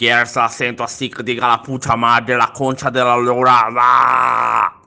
Quiero sento a stick di la pucha madre la concia della loro. ¡Ah!